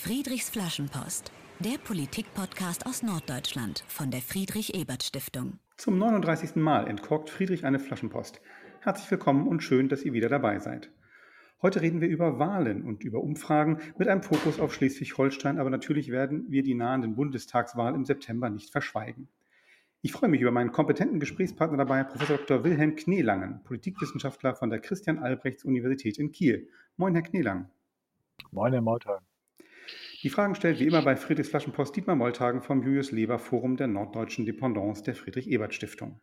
Friedrichs Flaschenpost, der Politik-Podcast aus Norddeutschland von der Friedrich-Ebert-Stiftung. Zum 39. Mal entkorkt Friedrich eine Flaschenpost. Herzlich willkommen und schön, dass ihr wieder dabei seid. Heute reden wir über Wahlen und über Umfragen mit einem Fokus auf Schleswig-Holstein, aber natürlich werden wir die nahenden Bundestagswahl im September nicht verschweigen. Ich freue mich über meinen kompetenten Gesprächspartner dabei, Professor Dr. Wilhelm Kneelangen, Politikwissenschaftler von der Christian-Albrechts-Universität in Kiel. Moin, Herr Kneelang. Moin, Herr Molthagen. Die Fragen stellt wie immer bei Friedrichs Flaschenpost Dietmar Molthagen vom Julius Leber Forum der Norddeutschen Dependance der Friedrich-Ebert-Stiftung.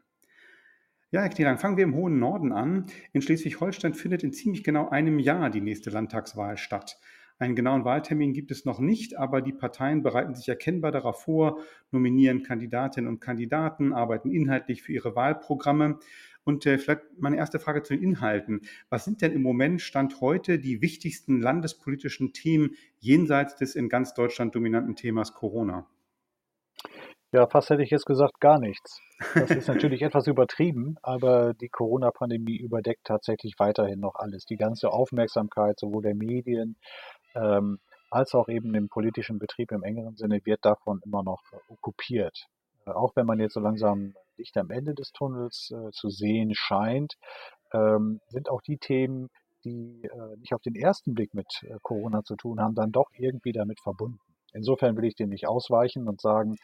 Ja, Herr Kneelang, fangen wir im hohen Norden an. In Schleswig-Holstein findet in ziemlich genau einem Jahr die nächste Landtagswahl statt. Einen genauen Wahltermin gibt es noch nicht, aber die Parteien bereiten sich erkennbar darauf vor, nominieren Kandidatinnen und Kandidaten, arbeiten inhaltlich für ihre Wahlprogramme. Und äh, vielleicht meine erste Frage zu den Inhalten. Was sind denn im Moment, Stand heute, die wichtigsten landespolitischen Themen jenseits des in ganz Deutschland dominanten Themas Corona? Ja, fast hätte ich jetzt gesagt, gar nichts. Das ist natürlich etwas übertrieben, aber die Corona-Pandemie überdeckt tatsächlich weiterhin noch alles. Die ganze Aufmerksamkeit sowohl der Medien ähm, als auch eben im politischen Betrieb im engeren Sinne wird davon immer noch okkupiert. Äh, auch wenn man jetzt so langsam Licht am Ende des Tunnels äh, zu sehen scheint, ähm, sind auch die Themen, die äh, nicht auf den ersten Blick mit äh, Corona zu tun haben, dann doch irgendwie damit verbunden. Insofern will ich dem nicht ausweichen und sagen,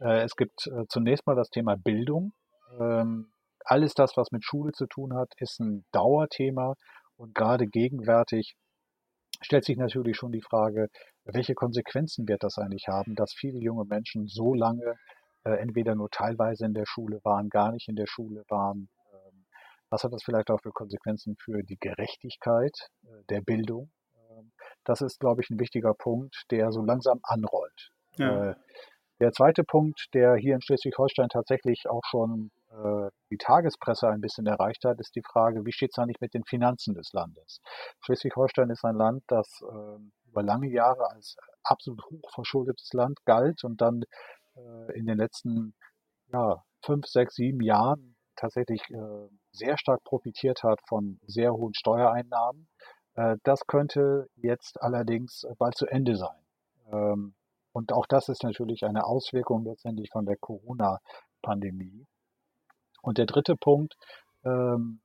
äh, es gibt zunächst mal das Thema Bildung. Ähm, alles das, was mit Schule zu tun hat, ist ein Dauerthema und gerade gegenwärtig stellt sich natürlich schon die Frage, welche Konsequenzen wird das eigentlich haben, dass viele junge Menschen so lange äh, entweder nur teilweise in der Schule waren, gar nicht in der Schule waren. Ähm, was hat das vielleicht auch für Konsequenzen für die Gerechtigkeit äh, der Bildung? Ähm, das ist, glaube ich, ein wichtiger Punkt, der so langsam anrollt. Ja. Äh, der zweite Punkt, der hier in Schleswig-Holstein tatsächlich auch schon äh, die Tagespresse ein bisschen erreicht hat, ist die Frage, wie steht es eigentlich mit den Finanzen des Landes? Schleswig-Holstein ist ein Land, das äh, über lange Jahre als absolut hochverschuldetes Land galt und dann äh, in den letzten ja, fünf, sechs, sieben Jahren tatsächlich äh, sehr stark profitiert hat von sehr hohen Steuereinnahmen. Äh, das könnte jetzt allerdings bald zu Ende sein. Ähm, und auch das ist natürlich eine Auswirkung letztendlich von der Corona-Pandemie. Und der dritte Punkt ähm,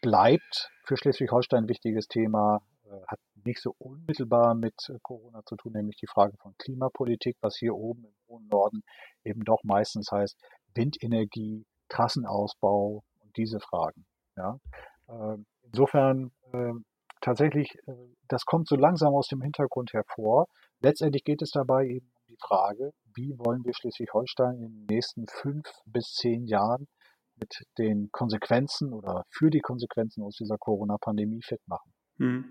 bleibt für Schleswig-Holstein ein wichtiges Thema, äh, hat nicht so unmittelbar mit äh, Corona zu tun, nämlich die Frage von Klimapolitik, was hier oben im hohen Norden eben doch meistens heißt Windenergie, Trassenausbau und diese Fragen. Ja. Äh, insofern äh, tatsächlich, äh, das kommt so langsam aus dem Hintergrund hervor. Letztendlich geht es dabei eben um die Frage, wie wollen wir Schleswig-Holstein in den nächsten fünf bis zehn Jahren mit den Konsequenzen oder für die Konsequenzen aus dieser Corona-Pandemie fit machen. Hm.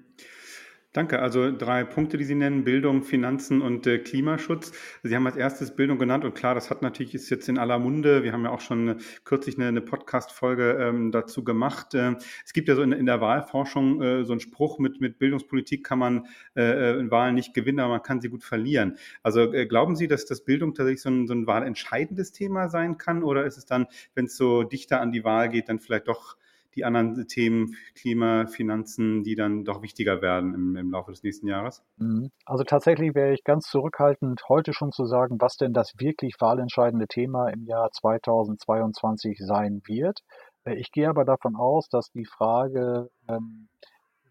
Danke. Also drei Punkte, die Sie nennen, Bildung, Finanzen und äh, Klimaschutz. Sie haben als erstes Bildung genannt und klar, das hat natürlich, ist jetzt in aller Munde. Wir haben ja auch schon eine, kürzlich eine, eine Podcast-Folge ähm, dazu gemacht. Äh, es gibt ja so in, in der Wahlforschung äh, so einen Spruch, mit, mit Bildungspolitik kann man äh, äh, in Wahlen nicht gewinnen, aber man kann sie gut verlieren. Also äh, glauben Sie, dass das Bildung tatsächlich so ein, so ein wahlentscheidendes Thema sein kann oder ist es dann, wenn es so dichter an die Wahl geht, dann vielleicht doch die anderen Themen, Klima, Finanzen, die dann doch wichtiger werden im, im Laufe des nächsten Jahres? Mhm. Also tatsächlich wäre ich ganz zurückhaltend, heute schon zu sagen, was denn das wirklich wahlentscheidende Thema im Jahr 2022 sein wird. Äh, ich gehe aber davon aus, dass die Frage ähm,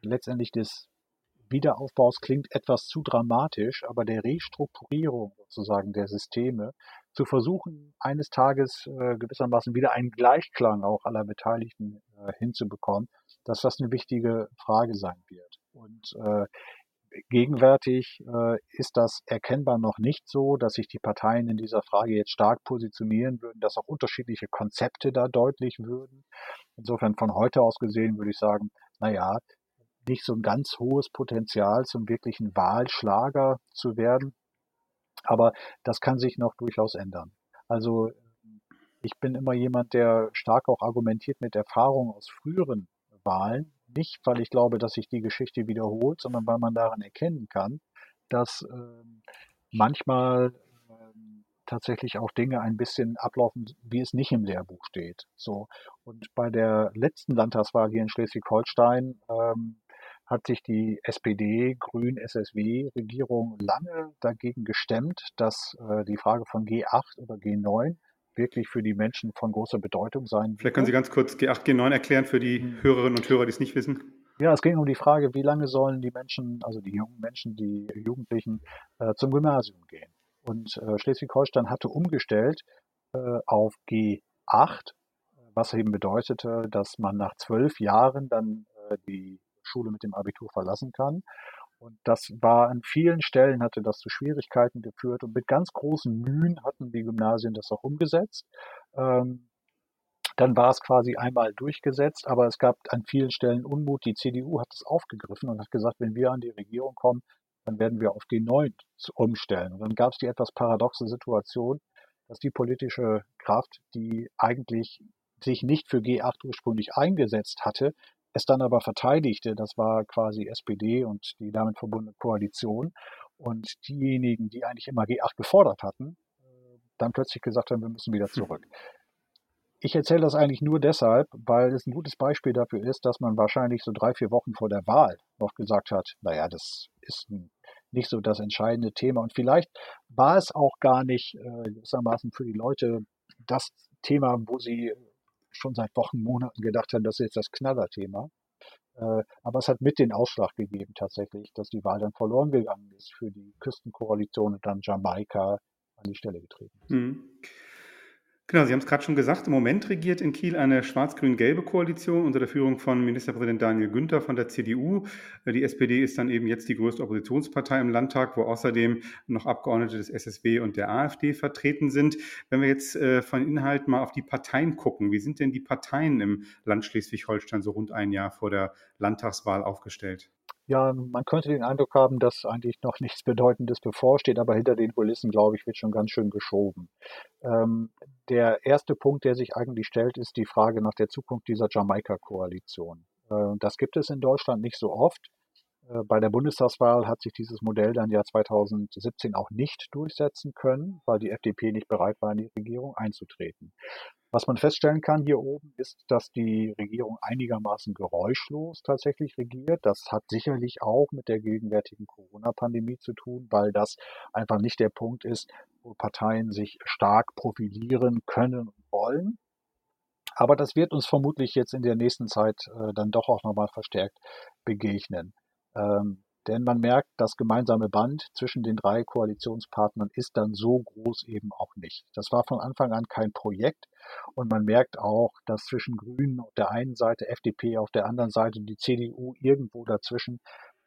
letztendlich des Wiederaufbaus klingt etwas zu dramatisch, aber der Restrukturierung sozusagen der Systeme zu versuchen, eines Tages äh, gewissermaßen wieder einen Gleichklang auch aller Beteiligten äh, hinzubekommen, dass das eine wichtige Frage sein wird. Und äh, gegenwärtig äh, ist das erkennbar noch nicht so, dass sich die Parteien in dieser Frage jetzt stark positionieren würden, dass auch unterschiedliche Konzepte da deutlich würden. Insofern von heute aus gesehen würde ich sagen, naja, nicht so ein ganz hohes Potenzial zum wirklichen Wahlschlager zu werden. Aber das kann sich noch durchaus ändern. Also ich bin immer jemand, der stark auch argumentiert mit Erfahrungen aus früheren Wahlen. Nicht, weil ich glaube, dass sich die Geschichte wiederholt, sondern weil man daran erkennen kann, dass ähm, manchmal ähm, tatsächlich auch Dinge ein bisschen ablaufen, wie es nicht im Lehrbuch steht. So. Und bei der letzten Landtagswahl hier in Schleswig-Holstein ähm, hat sich die SPD, Grün, SSW-Regierung lange dagegen gestemmt, dass äh, die Frage von G8 oder G9 wirklich für die Menschen von großer Bedeutung sein Vielleicht können Sie ganz kurz G8, G9 erklären für die hm. Hörerinnen und Hörer, die es nicht wissen. Ja, es ging um die Frage, wie lange sollen die Menschen, also die jungen Menschen, die Jugendlichen, äh, zum Gymnasium gehen. Und äh, Schleswig-Holstein hatte umgestellt äh, auf G8, was eben bedeutete, dass man nach zwölf Jahren dann äh, die Schule mit dem Abitur verlassen kann. Und das war an vielen Stellen hatte das zu Schwierigkeiten geführt und mit ganz großen Mühen hatten die Gymnasien das auch umgesetzt. Ähm, dann war es quasi einmal durchgesetzt, aber es gab an vielen Stellen Unmut. Die CDU hat es aufgegriffen und hat gesagt, wenn wir an die Regierung kommen, dann werden wir auf G9 umstellen. Und dann gab es die etwas paradoxe Situation, dass die politische Kraft, die eigentlich sich nicht für G8 ursprünglich eingesetzt hatte, es dann aber verteidigte. Das war quasi SPD und die damit verbundene Koalition. Und diejenigen, die eigentlich immer G8 gefordert hatten, äh, dann plötzlich gesagt haben, wir müssen wieder zurück. Ich erzähle das eigentlich nur deshalb, weil es ein gutes Beispiel dafür ist, dass man wahrscheinlich so drei, vier Wochen vor der Wahl noch gesagt hat, naja, das ist nicht so das entscheidende Thema. Und vielleicht war es auch gar nicht äh, gewissermaßen für die Leute das Thema, wo sie schon seit Wochen, Monaten gedacht haben, das ist jetzt das Knallerthema. Äh, aber es hat mit den Ausschlag gegeben tatsächlich, dass die Wahl dann verloren gegangen ist für die Küstenkoalition und dann Jamaika an die Stelle getreten ist. Mhm. Genau, Sie haben es gerade schon gesagt, im Moment regiert in Kiel eine schwarz-grün-gelbe Koalition unter der Führung von Ministerpräsident Daniel Günther von der CDU. Die SPD ist dann eben jetzt die größte Oppositionspartei im Landtag, wo außerdem noch Abgeordnete des SSW und der AfD vertreten sind. Wenn wir jetzt äh, von Inhalt mal auf die Parteien gucken, wie sind denn die Parteien im Land Schleswig-Holstein so rund ein Jahr vor der Landtagswahl aufgestellt? Ja, man könnte den Eindruck haben, dass eigentlich noch nichts Bedeutendes bevorsteht, aber hinter den Kulissen, glaube ich, wird schon ganz schön geschoben. Ähm, der erste Punkt, der sich eigentlich stellt, ist die Frage nach der Zukunft dieser Jamaika-Koalition. Äh, das gibt es in Deutschland nicht so oft. Äh, bei der Bundestagswahl hat sich dieses Modell dann ja 2017 auch nicht durchsetzen können, weil die FDP nicht bereit war, in die Regierung einzutreten. Was man feststellen kann hier oben ist, dass die Regierung einigermaßen geräuschlos tatsächlich regiert. Das hat sicherlich auch mit der gegenwärtigen Corona-Pandemie zu tun, weil das einfach nicht der Punkt ist, wo Parteien sich stark profilieren können und wollen. Aber das wird uns vermutlich jetzt in der nächsten Zeit äh, dann doch auch nochmal verstärkt begegnen. Ähm, denn man merkt, das gemeinsame Band zwischen den drei Koalitionspartnern ist dann so groß eben auch nicht. Das war von Anfang an kein Projekt. Und man merkt auch, dass zwischen Grünen auf der einen Seite, FDP auf der anderen Seite, die CDU irgendwo dazwischen,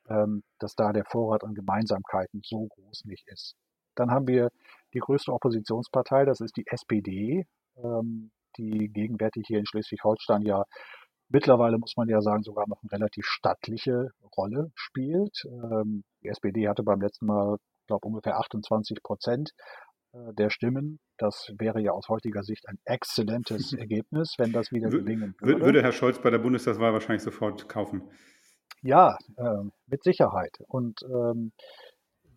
ähm, dass da der Vorrat an Gemeinsamkeiten so groß nicht ist. Dann haben wir die größte Oppositionspartei, das ist die SPD, ähm, die gegenwärtig hier in Schleswig-Holstein ja mittlerweile muss man ja sagen, sogar noch eine relativ stattliche Rolle spielt. Ähm, die SPD hatte beim letzten Mal, glaube ungefähr 28 Prozent äh, der Stimmen. Das wäre ja aus heutiger Sicht ein exzellentes Ergebnis, wenn das wieder gelingen würde. Würde Herr Scholz bei der Bundestagswahl wahrscheinlich sofort kaufen? Ja, äh, mit Sicherheit. Und ähm,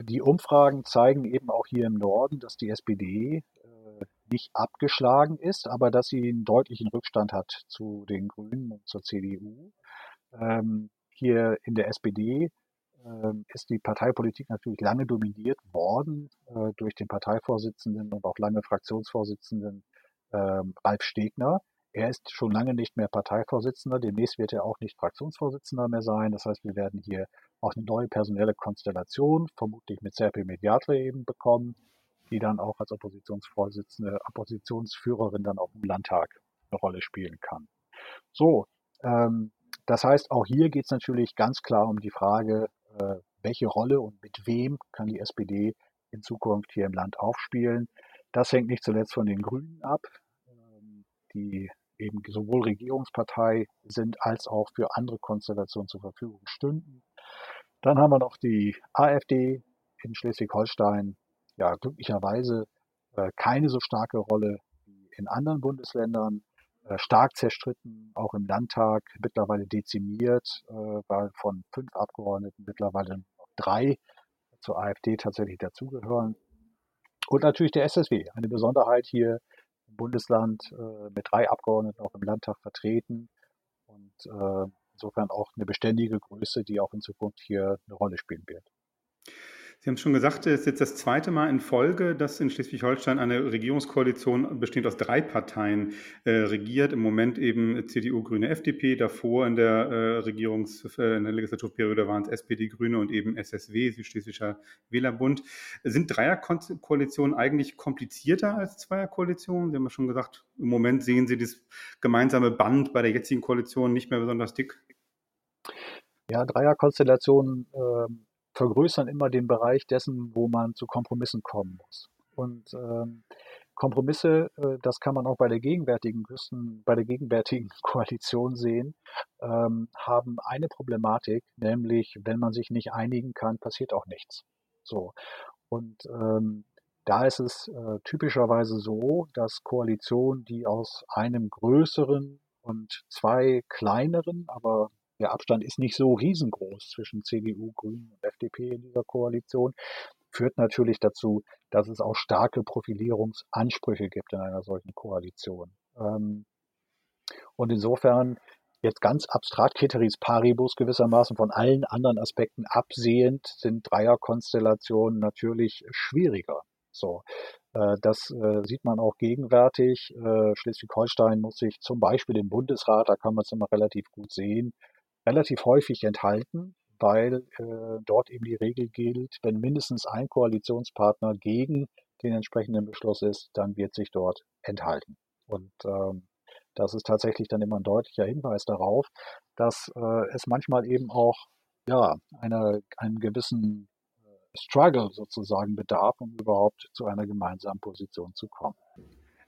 die Umfragen zeigen eben auch hier im Norden, dass die SPD nicht abgeschlagen ist, aber dass sie einen deutlichen Rückstand hat zu den Grünen und zur CDU. Ähm, hier in der SPD ähm, ist die Parteipolitik natürlich lange dominiert worden äh, durch den Parteivorsitzenden und auch lange Fraktionsvorsitzenden ähm, Ralf Stegner. Er ist schon lange nicht mehr Parteivorsitzender, demnächst wird er auch nicht Fraktionsvorsitzender mehr sein. Das heißt, wir werden hier auch eine neue personelle Konstellation, vermutlich mit Serpil Mediatre eben bekommen die dann auch als Oppositionsvorsitzende, Oppositionsführerin dann auch im Landtag eine Rolle spielen kann. So, ähm, das heißt, auch hier geht es natürlich ganz klar um die Frage, äh, welche Rolle und mit wem kann die SPD in Zukunft hier im Land aufspielen. Das hängt nicht zuletzt von den Grünen ab, ähm, die eben sowohl Regierungspartei sind als auch für andere Konstellationen zur Verfügung stünden. Dann haben wir noch die AfD in Schleswig-Holstein, ja glücklicherweise äh, keine so starke Rolle wie in anderen Bundesländern, äh, stark zerstritten, auch im Landtag, mittlerweile dezimiert, äh, weil von fünf Abgeordneten mittlerweile drei zur AfD tatsächlich dazugehören. Und natürlich der SSW, eine Besonderheit hier im Bundesland äh, mit drei Abgeordneten auch im Landtag vertreten. Und äh, insofern auch eine beständige Größe, die auch in Zukunft hier eine Rolle spielen wird. Sie haben schon gesagt, es ist jetzt das zweite Mal in Folge, dass in Schleswig-Holstein eine Regierungskoalition bestehend aus drei Parteien äh, regiert. Im Moment eben CDU, Grüne, FDP. Davor in der äh, Regierungs-, äh, in der Legislaturperiode waren es SPD, Grüne und eben SSW, Südschleswischer Wählerbund. Sind Dreierkoalitionen eigentlich komplizierter als Zweierkoalitionen? Sie haben ja schon gesagt, im Moment sehen Sie das gemeinsame Band bei der jetzigen Koalition nicht mehr besonders dick. Ja, Dreierkonstellationen ähm, vergrößern immer den Bereich dessen, wo man zu Kompromissen kommen muss. Und ähm, Kompromisse, äh, das kann man auch bei der gegenwärtigen bei der gegenwärtigen Koalition sehen, ähm, haben eine Problematik, nämlich wenn man sich nicht einigen kann, passiert auch nichts. So. Und ähm, da ist es äh, typischerweise so, dass Koalitionen, die aus einem größeren und zwei kleineren, aber der Abstand ist nicht so riesengroß zwischen CDU, Grünen und FDP in dieser Koalition, führt natürlich dazu, dass es auch starke Profilierungsansprüche gibt in einer solchen Koalition. Ähm, und insofern jetzt ganz abstrakt Keteris Paribus gewissermaßen von allen anderen Aspekten absehend sind Dreierkonstellationen natürlich schwieriger. So, äh, das äh, sieht man auch gegenwärtig. Äh, Schleswig-Holstein muss sich zum Beispiel im Bundesrat, da kann man es immer relativ gut sehen, relativ häufig enthalten, weil äh, dort eben die Regel gilt, wenn mindestens ein Koalitionspartner gegen den entsprechenden Beschluss ist, dann wird sich dort enthalten. Und ähm, das ist tatsächlich dann immer ein deutlicher Hinweis darauf, dass äh, es manchmal eben auch ja, einer, einen gewissen äh, Struggle sozusagen bedarf, um überhaupt zu einer gemeinsamen Position zu kommen.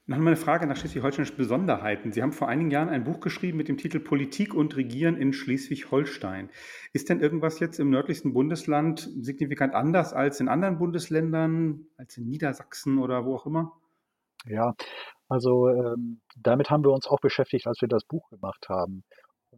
Noch mal eine Frage nach schleswig-holsteinischen Besonderheiten. Sie haben vor einigen Jahren ein Buch geschrieben mit dem Titel Politik und Regieren in Schleswig-Holstein. Ist denn irgendwas jetzt im nördlichsten Bundesland signifikant anders als in anderen Bundesländern, als in Niedersachsen oder wo auch immer? Ja, also ähm, damit haben wir uns auch beschäftigt, als wir das Buch gemacht haben.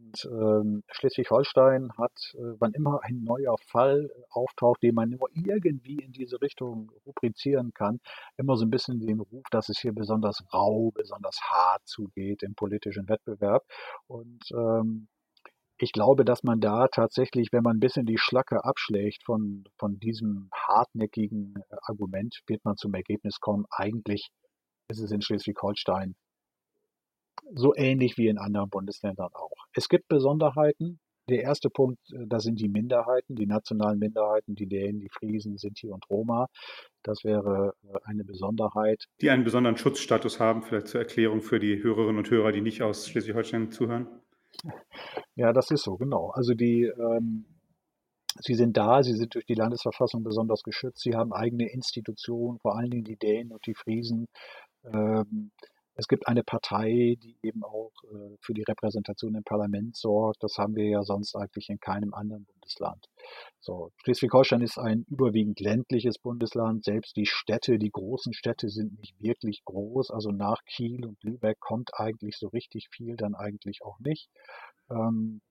Und ähm, Schleswig-Holstein hat, äh, wann immer ein neuer Fall äh, auftaucht, den man nur irgendwie in diese Richtung rubrizieren kann, immer so ein bisschen den Ruf, dass es hier besonders rau, besonders hart zugeht im politischen Wettbewerb. Und ähm, ich glaube, dass man da tatsächlich, wenn man ein bisschen die Schlacke abschlägt von, von diesem hartnäckigen äh, Argument, wird man zum Ergebnis kommen, eigentlich ist es in Schleswig-Holstein so ähnlich wie in anderen Bundesländern auch. Es gibt Besonderheiten. Der erste Punkt, äh, das sind die Minderheiten, die nationalen Minderheiten, die Dänen, die Friesen, Sinti und Roma. Das wäre äh, eine Besonderheit. Die einen besonderen Schutzstatus haben, vielleicht zur Erklärung für die Hörerinnen und Hörer, die nicht aus Schleswig-Holstein zuhören. Ja, das ist so, genau. Also die, ähm, sie sind da, sie sind durch die Landesverfassung besonders geschützt, sie haben eigene Institutionen, vor allen Dingen die Dänen und die Friesen. Ähm, es gibt eine Partei, die eben auch äh, für die Repräsentation im Parlament sorgt. Das haben wir ja sonst eigentlich in keinem anderen Bundesland. So, Schleswig-Holstein ist ein überwiegend ländliches Bundesland. Selbst die Städte, die großen Städte sind nicht wirklich groß. Also nach Kiel und Lübeck kommt eigentlich so richtig viel dann eigentlich auch nicht. Ähm,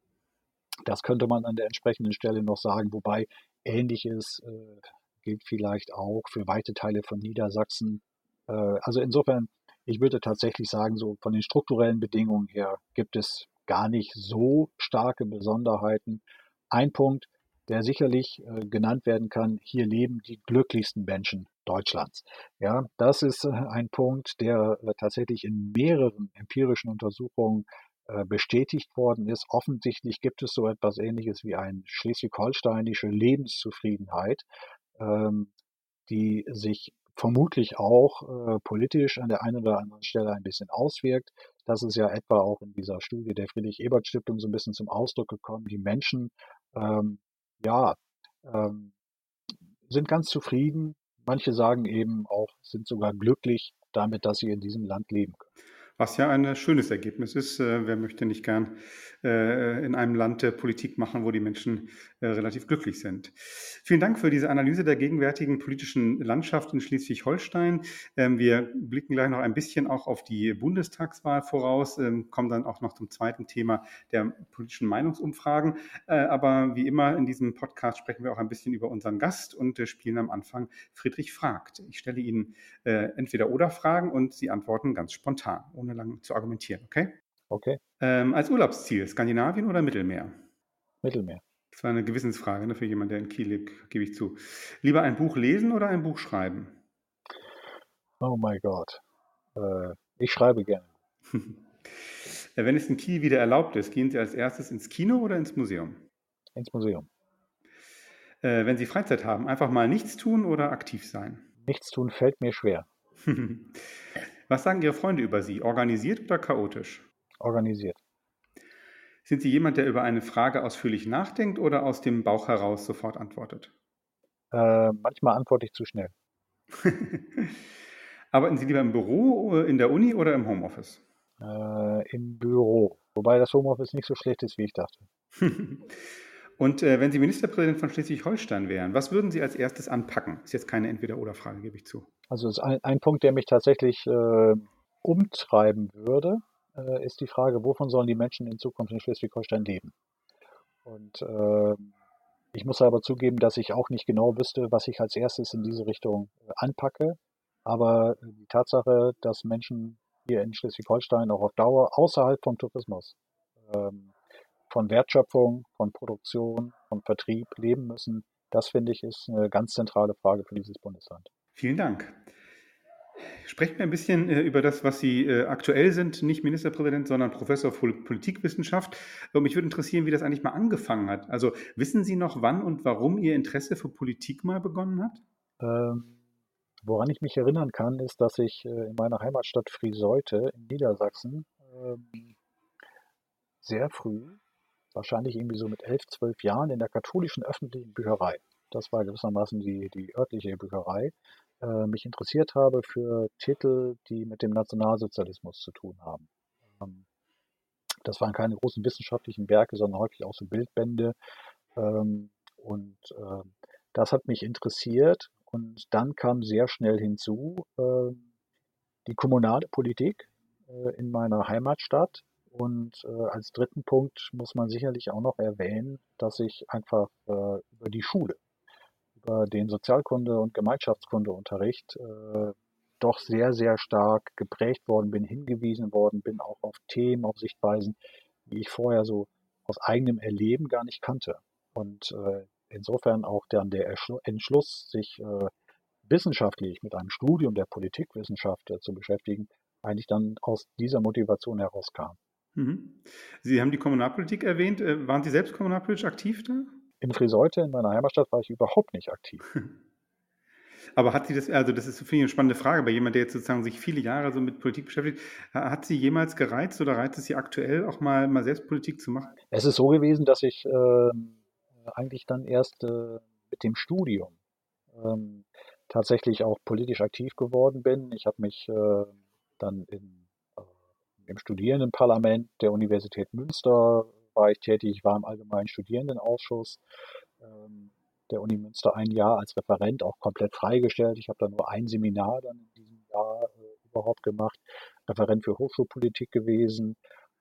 das könnte man an der entsprechenden Stelle noch sagen, wobei Ähnliches äh, gilt vielleicht auch für weite Teile von Niedersachsen. Äh, also insofern ich würde tatsächlich sagen, so von den strukturellen Bedingungen her gibt es gar nicht so starke Besonderheiten. Ein Punkt, der sicherlich äh, genannt werden kann, hier leben die glücklichsten Menschen Deutschlands. Ja, das ist äh, ein Punkt, der äh, tatsächlich in mehreren empirischen Untersuchungen äh, bestätigt worden ist. Offensichtlich gibt es so etwas Ähnliches wie eine schleswig-holsteinische Lebenszufriedenheit, ähm, die sich vermutlich auch äh, politisch an der einen oder anderen Stelle ein bisschen auswirkt. Das ist ja etwa auch in dieser Studie der Friedrich-Ebert-Stiftung so ein bisschen zum Ausdruck gekommen. Die Menschen, ähm, ja, ähm, sind ganz zufrieden. Manche sagen eben auch, sind sogar glücklich damit, dass sie in diesem Land leben können. Was ja ein schönes Ergebnis ist. Äh, wer möchte nicht gern äh, in einem Land Politik machen, wo die Menschen äh, relativ glücklich sind? Vielen Dank für diese Analyse der gegenwärtigen politischen Landschaft in Schleswig-Holstein. Ähm, wir blicken gleich noch ein bisschen auch auf die Bundestagswahl voraus, ähm, kommen dann auch noch zum zweiten Thema der politischen Meinungsumfragen. Aber wie immer in diesem Podcast sprechen wir auch ein bisschen über unseren Gast und spielen am Anfang Friedrich fragt. Ich stelle Ihnen entweder oder Fragen und Sie antworten ganz spontan, ohne ohne lang zu argumentieren, okay? Okay. Ähm, als Urlaubsziel, Skandinavien oder Mittelmeer? Mittelmeer. Das war eine Gewissensfrage ne, für jemanden, der in Kiel lebt, gebe ich zu. Lieber ein Buch lesen oder ein Buch schreiben? Oh mein Gott. Äh, ich schreibe gerne. Wenn es in Kiel wieder erlaubt ist, gehen Sie als erstes ins Kino oder ins Museum? Ins Museum. Äh, wenn Sie Freizeit haben, einfach mal nichts tun oder aktiv sein? Nichts tun fällt mir schwer. Was sagen Ihre Freunde über Sie? Organisiert oder chaotisch? Organisiert. Sind Sie jemand, der über eine Frage ausführlich nachdenkt oder aus dem Bauch heraus sofort antwortet? Äh, manchmal antworte ich zu schnell. Arbeiten Sie lieber im Büro, in der Uni oder im Homeoffice? Äh, Im Büro. Wobei das Homeoffice nicht so schlecht ist, wie ich dachte. Und äh, wenn Sie Ministerpräsident von Schleswig-Holstein wären, was würden Sie als erstes anpacken? Ist jetzt keine Entweder-Oder-Frage, gebe ich zu. Also ein, ein Punkt, der mich tatsächlich äh, umtreiben würde, äh, ist die Frage, wovon sollen die Menschen in Zukunft in Schleswig-Holstein leben? Und äh, ich muss aber zugeben, dass ich auch nicht genau wüsste, was ich als erstes in diese Richtung äh, anpacke. Aber die Tatsache, dass Menschen hier in Schleswig-Holstein auch auf Dauer außerhalb vom Tourismus ähm, von Wertschöpfung, von Produktion, von Vertrieb leben müssen, das finde ich ist eine ganz zentrale Frage für dieses Bundesland. Vielen Dank. Sprechen wir ein bisschen äh, über das, was Sie äh, aktuell sind, nicht Ministerpräsident, sondern Professor für Politikwissenschaft. Und mich würde interessieren, wie das eigentlich mal angefangen hat. Also wissen Sie noch, wann und warum Ihr Interesse für Politik mal begonnen hat? Ähm, woran ich mich erinnern kann, ist, dass ich äh, in meiner Heimatstadt Frieseute in Niedersachsen ähm, sehr früh, wahrscheinlich irgendwie so mit elf, zwölf Jahren, in der katholischen öffentlichen Bücherei, das war gewissermaßen die, die örtliche Bücherei, äh, mich interessiert habe für Titel, die mit dem Nationalsozialismus zu tun haben. Ähm, das waren keine großen wissenschaftlichen Werke, sondern häufig auch so Bildbände. Ähm, und äh, das hat mich interessiert. Und dann kam sehr schnell hinzu äh, die kommunale Politik äh, in meiner Heimatstadt. Und äh, als dritten Punkt muss man sicherlich auch noch erwähnen, dass ich einfach äh, über die Schule über den Sozialkunde- und Gemeinschaftskundeunterricht äh, doch sehr, sehr stark geprägt worden bin, hingewiesen worden bin, auch auf Themen, auf Sichtweisen, die ich vorher so aus eigenem Erleben gar nicht kannte. Und äh, insofern auch dann der Entschluss, sich äh, wissenschaftlich mit einem Studium der Politikwissenschaft äh, zu beschäftigen, eigentlich dann aus dieser Motivation herauskam. Mhm. Sie haben die Kommunalpolitik erwähnt. Äh, waren Sie selbst kommunalpolitisch aktiv da? In Friseute, in meiner Heimatstadt, war ich überhaupt nicht aktiv. Aber hat sie das, also das ist für mich eine spannende Frage, bei jemand, der jetzt sozusagen sich viele Jahre so mit Politik beschäftigt, hat sie jemals gereizt oder reizt es sie aktuell auch mal, mal selbst Politik zu machen? Es ist so gewesen, dass ich äh, eigentlich dann erst äh, mit dem Studium ähm, tatsächlich auch politisch aktiv geworden bin. Ich habe mich äh, dann in, im Studierendenparlament der Universität Münster war ich tätig. War im Allgemeinen Studierendenausschuss ähm, der Uni Münster ein Jahr als Referent, auch komplett freigestellt. Ich habe da nur ein Seminar dann in diesem Jahr äh, überhaupt gemacht. Referent für Hochschulpolitik gewesen,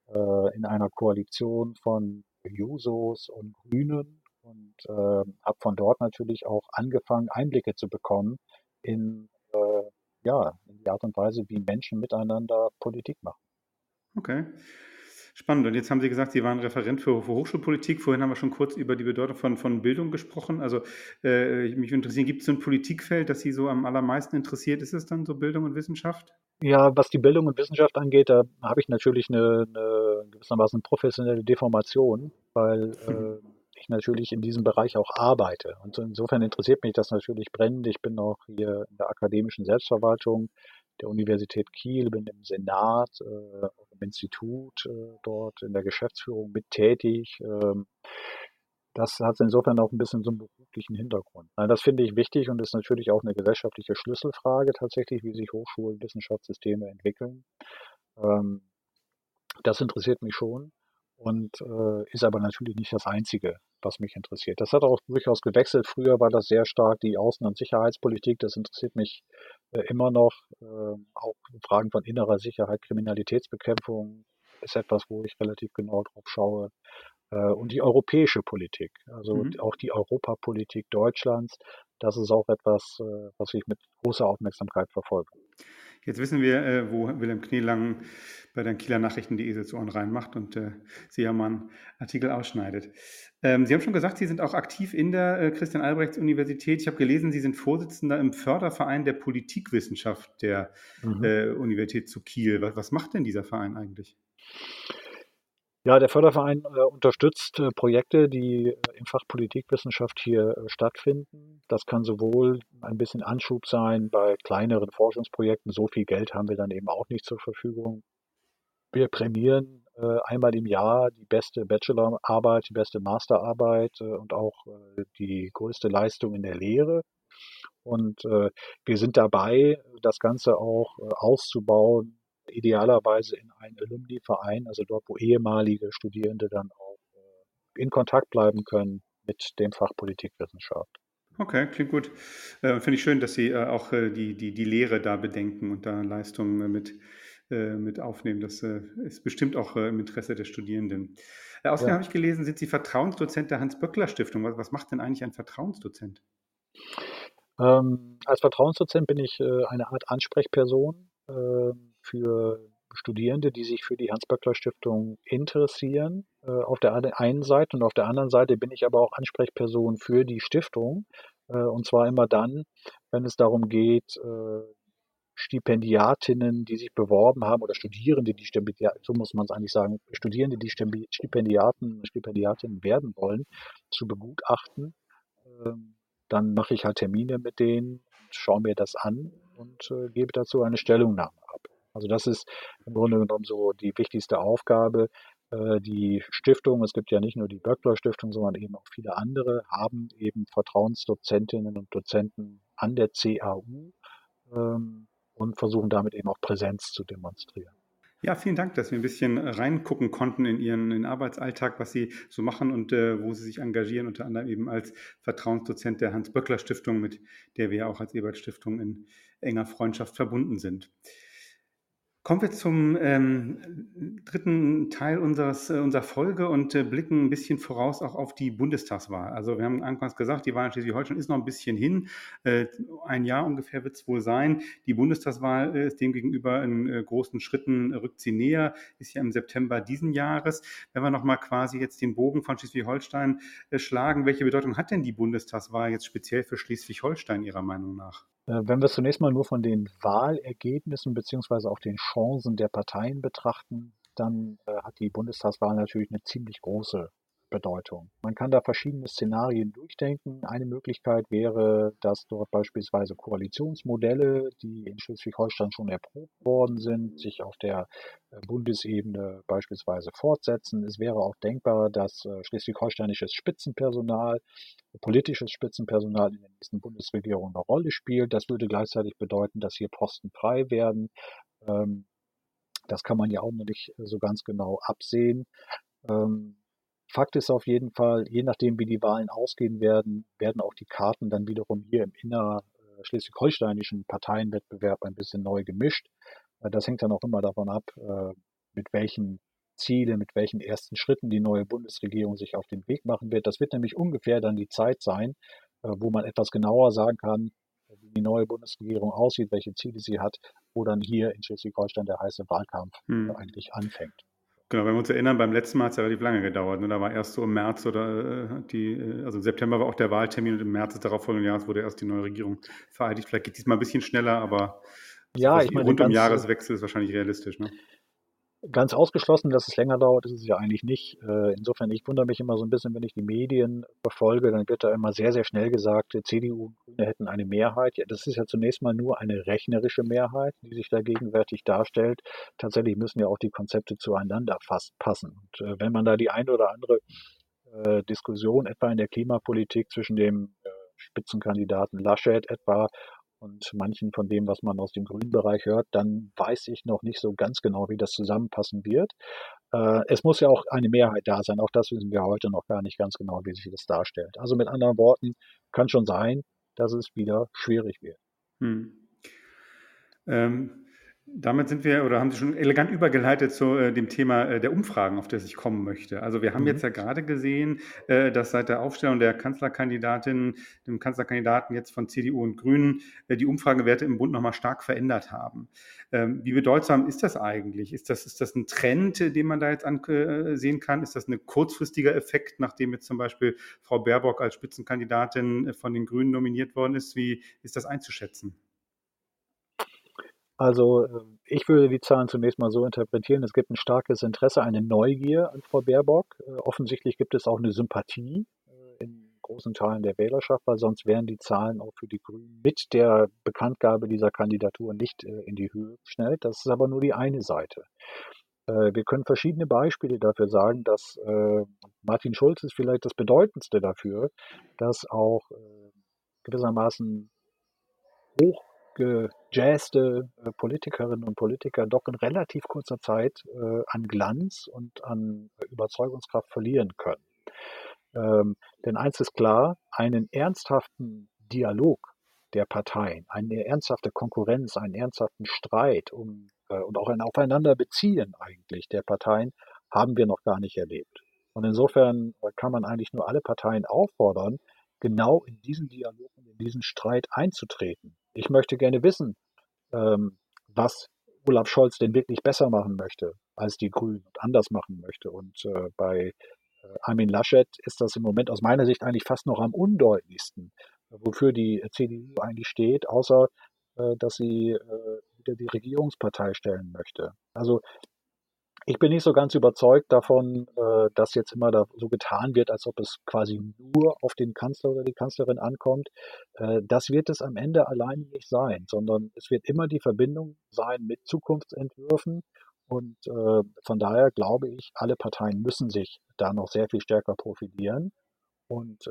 äh, in einer Koalition von Jusos und Grünen und äh, habe von dort natürlich auch angefangen, Einblicke zu bekommen in, äh, ja, in die Art und Weise, wie Menschen miteinander Politik machen. Okay. Spannend. Und jetzt haben Sie gesagt, Sie waren Referent für, Hochschulpolitik. Vorhin haben wir schon kurz über die Bedeutung von, von Bildung gesprochen. Also äh, mich interessieren, gibt es so ein Politikfeld, das Sie so am allermeisten interessiert? Ist es dann so Bildung und Wissenschaft? Ja, was die Bildung und Wissenschaft angeht, da habe ich natürlich eine, eine gewissermaßen professionelle Deformation, weil äh, ich natürlich in diesem Bereich auch arbeite. Und insofern interessiert mich das natürlich brennend. Ich bin auch hier in der akademischen Selbstverwaltung der Universität Kiel, bin im Senat, äh, im Institut äh, dort in der Geschäftsführung mit tätig. Ähm, das hat insofern auch ein bisschen so einen beruflichen Hintergrund. Nein, das finde ich wichtig und ist natürlich auch eine gesellschaftliche Schlüsselfrage tatsächlich, wie sich Hochschulen, Wissenschaftssysteme entwickeln. Ähm, das interessiert mich schon und äh, ist aber natürlich nicht das Einzige, was mich interessiert. Das hat auch durchaus gewechselt. Früher war das sehr stark die Außen- und Sicherheitspolitik. Das interessiert mich äh, immer noch. Äh, auch Fragen von innerer Sicherheit, Kriminalitätsbekämpfung ist etwas, wo ich relativ genau drauf schaue. Äh, und die europäische Politik, also mhm. auch die Europapolitik Deutschlands, das ist auch etwas, äh, was ich mit großer Aufmerksamkeit verfolge. Jetzt wissen wir, äh, wo Wilhelm Knielang bei den Kieler Nachrichten die Eselsohren reinmacht und äh, Seemann Artikel ausschneidet. Ähm, Sie haben schon gesagt, Sie sind auch aktiv in der äh, Christian Albrechts Universität. Ich habe gelesen, Sie sind Vorsitzender im Förderverein der Politikwissenschaft der mhm. äh, Universität zu Kiel. Was, was, macht denn dieser Verein eigentlich? Ja, der Förderverein äh, unterstützt äh, Projekte, die äh, im Fach Politikwissenschaft hier stattfinden. Das kann sowohl ein bisschen Anschub sein bei kleineren Forschungsprojekten. So viel Geld haben wir dann eben auch nicht zur Verfügung. Wir prämieren äh, einmal im Jahr die beste Bachelorarbeit, die beste Masterarbeit äh, und auch äh, die größte Leistung in der Lehre. Und wir sind dabei, das Ganze auch auszubauen, idealerweise in einen Alumni-Verein, also dort, wo ehemalige Studierende dann auch in Kontakt bleiben können mit dem Fach Politikwissenschaft. Okay, klingt gut. Äh, Finde ich schön, dass Sie äh, auch äh, die, die, die Lehre da bedenken und da Leistungen mit äh, mit aufnehmen. Das äh, ist bestimmt auch äh, im Interesse der Studierenden. außerdem ja. habe ich gelesen, sind Sie Vertrauensdozent der Hans-Böckler-Stiftung. Was, was, macht denn eigentlich ein Vertrauensdozent? Ähm, als Vertrauensdozent bin ich äh, eine Art Ansprechperson äh, für Studierende, die sich für die Hans-Böckler-Stiftung interessieren, äh, auf der einen Seite und auf der anderen Seite bin ich aber auch Ansprechperson für die Stiftung. Und zwar immer dann, wenn es darum geht, Stipendiatinnen, die sich beworben haben oder Studierende, die Stipendiaten, so muss man es eigentlich sagen, Studierende, die Stipendiaten, Stipendiatinnen werden wollen, zu begutachten. Ähm, dann mache ich halt Termine mit denen, schaue mir das an und äh, gebe dazu eine Stellungnahme ab. Also das ist im Grunde genommen so die wichtigste Aufgabe. Äh, die Stiftung, es gibt ja nicht nur die Böckler Stiftung, sondern eben auch viele andere, haben eben Vertrauensdozentinnen und Dozenten an der CAU. Ähm, und versuchen damit eben auch Präsenz zu demonstrieren. Ja, vielen Dank, dass wir ein bisschen reingucken konnten in Ihren in Arbeitsalltag, was Sie so machen und äh, wo Sie sich engagieren, unter anderem eben als Vertrauensdozent der Hans-Böckler-Stiftung, mit der wir auch als Ebert-Stiftung in enger Freundschaft verbunden sind. Kommen wir zum ähm, dritten Teil unseres, äh, unserer Folge und äh, blicken ein bisschen voraus auch auf die Bundestagswahl. Also wir haben anfangs gesagt, die Wahl in Schleswig-Holstein ist noch ein bisschen hin. Äh, ein Jahr ungefähr wird es wohl sein. Die Bundestagswahl äh, ist demgegenüber in äh, großen Schritten rückt sie näher, ist ja im September diesen Jahres. Wenn wir nochmal quasi jetzt den Bogen von Schleswig-Holstein äh, schlagen, welche Bedeutung hat denn die Bundestagswahl jetzt speziell für Schleswig-Holstein Ihrer Meinung nach? Äh, wenn wir zunächst mal nur von den Wahlergebnissen beziehungsweise auch den Chancen der Parteien betrachten, dann äh, hat die Bundestagswahl natürlich eine ziemlich große Bedeutung. Man kann da verschiedene Szenarien durchdenken. Eine Möglichkeit wäre, dass dort beispielsweise Koalitionsmodelle, die in Schleswig-Holstein schon erprobt worden sind, sich auf der äh, Bundesebene beispielsweise fortsetzen. Es wäre auch denkbar, dass äh, schleswig-holsteinisches Spitzenpersonal, politisches Spitzenpersonal in der nächsten Bundesregierung eine Rolle spielt. Das würde gleichzeitig bedeuten, dass hier Posten frei werden. Ähm, das kann man ja auch noch nicht so ganz genau absehen. Ähm, Fakt ist auf jeden Fall, je nachdem, wie die Wahlen ausgehen werden, werden auch die Karten dann wiederum hier im inner äh, schleswig-holsteinischen Parteienwettbewerb ein bisschen neu gemischt. Äh, das hängt dann auch immer davon ab, äh, mit welchen Zielen, mit welchen ersten Schritten die neue Bundesregierung sich auf den Weg machen wird. Das wird nämlich ungefähr dann die Zeit sein, wo man etwas genauer sagen kann, wie die neue Bundesregierung aussieht, welche Ziele sie hat, wo dann hier in Schleswig-Holstein der heiße Wahlkampf hm. eigentlich anfängt. Genau, wenn wir uns erinnern, beim letzten Mal hat es ja relativ lange gedauert. Ne? Da war erst so im März oder äh, die, äh, also im September war auch der Wahltermin und im März des darauffolgenden Jahres wurde erst die neue Regierung vereidigt. Vielleicht geht es diesmal ein bisschen schneller, aber ja, ich meine, rund um Jahreswechsel ist wahrscheinlich realistisch. Ne? Ganz ausgeschlossen, dass es länger dauert, ist es ja eigentlich nicht. Äh, insofern, ich wundere mich immer so ein bisschen, wenn ich die Medien verfolge, dann wird da immer sehr, sehr schnell gesagt, CDU und Grüne hätten eine Mehrheit. Ja, das ist ja zunächst mal nur eine rechnerische Mehrheit, die sich da gegenwärtig darstellt. Tatsächlich müssen ja auch die Konzepte zueinander fast passen. Und äh, wenn man da die eine oder andere äh, Diskussion etwa in der Klimapolitik zwischen dem Spitzenkandidaten Laschet etwa und manchen von dem, was man aus dem grünen Bereich hört, dann weiß ich noch nicht so ganz genau, wie das zusammenpassen wird. Äh, es muss ja auch eine Mehrheit da sein. Auch das wissen wir heute noch gar nicht ganz genau, wie sich das darstellt. Also mit anderen Worten, kann schon sein, dass es wieder schwierig wird. Hm. Ähm, Damit sind wir oder haben Sie schon elegant übergeleitet zu äh, dem Thema äh, der Umfragen, auf das ich kommen möchte. Also wir haben mhm. jetzt ja gerade gesehen, äh, dass seit der Aufstellung der Kanzlerkandidatin, dem Kanzlerkandidaten jetzt von CDU und Grünen, äh, die Umfragewerte im Bund nochmal stark verändert haben. Ähm, wie bedeutsam ist das eigentlich? Ist das, ist das ein Trend, den man da jetzt ansehen äh, kann? Ist das ein kurzfristiger Effekt, nachdem jetzt zum Beispiel Frau Baerbock als Spitzenkandidatin von den Grünen nominiert worden ist? Wie ist das einzuschätzen? Also ähm, ich würde die Zahlen zunächst mal so interpretieren, es gibt ein starkes Interesse, eine Neugier an Frau Baerbock. Äh, offensichtlich gibt es auch eine Sympathie äh, in großen Teilen der Wählerschaft, weil sonst wären die Zahlen auch für die Grünen mit der Bekanntgabe dieser Kandidatur nicht äh, in die Höhe geschnellt. Das ist aber nur die eine Seite. Wir können verschiedene Beispiele dafür sagen, dass Martin Schulz ist vielleicht das bedeutendste dafür, dass auch gewissermaßen hoch gejazzte äh, Politikerinnen und Politiker doch in relativ kurzer Zeit äh, an Glanz und an Überzeugungskraft verlieren können. Ähm, denn eins ist klar, einen ernsthaften Dialog der Parteien, eine ernsthafte Konkurrenz, einen ernsthaften Streit um, äh, und auch ein Aufeinanderbeziehen eigentlich der Parteien haben wir noch gar nicht erlebt. Und insofern kann man eigentlich nur alle Parteien auffordern, genau in diesen Dialog und in diesen Streit einzutreten. Ich möchte gerne wissen, ähm, was Olaf Scholz denn wirklich besser machen möchte als die Grünen und anders machen möchte. Und äh, bei äh, Armin Laschet ist das im Moment aus meiner Sicht eigentlich fast noch am undeutlichsten, wofür die CDU eigentlich steht, außer äh, dass sie äh, wieder die Regierungspartei stellen möchte. Also ich bin nicht so ganz überzeugt davon, äh, dass jetzt immer da so getan wird, als ob es quasi nur auf den Kanzler oder die Kanzlerin ankommt. Äh, das wird es am Ende allein nicht sein, sondern es wird immer die Verbindung sein mit Zukunftsentwürfen. Und äh, von daher glaube ich, alle Parteien müssen sich da noch sehr viel stärker profilieren. Und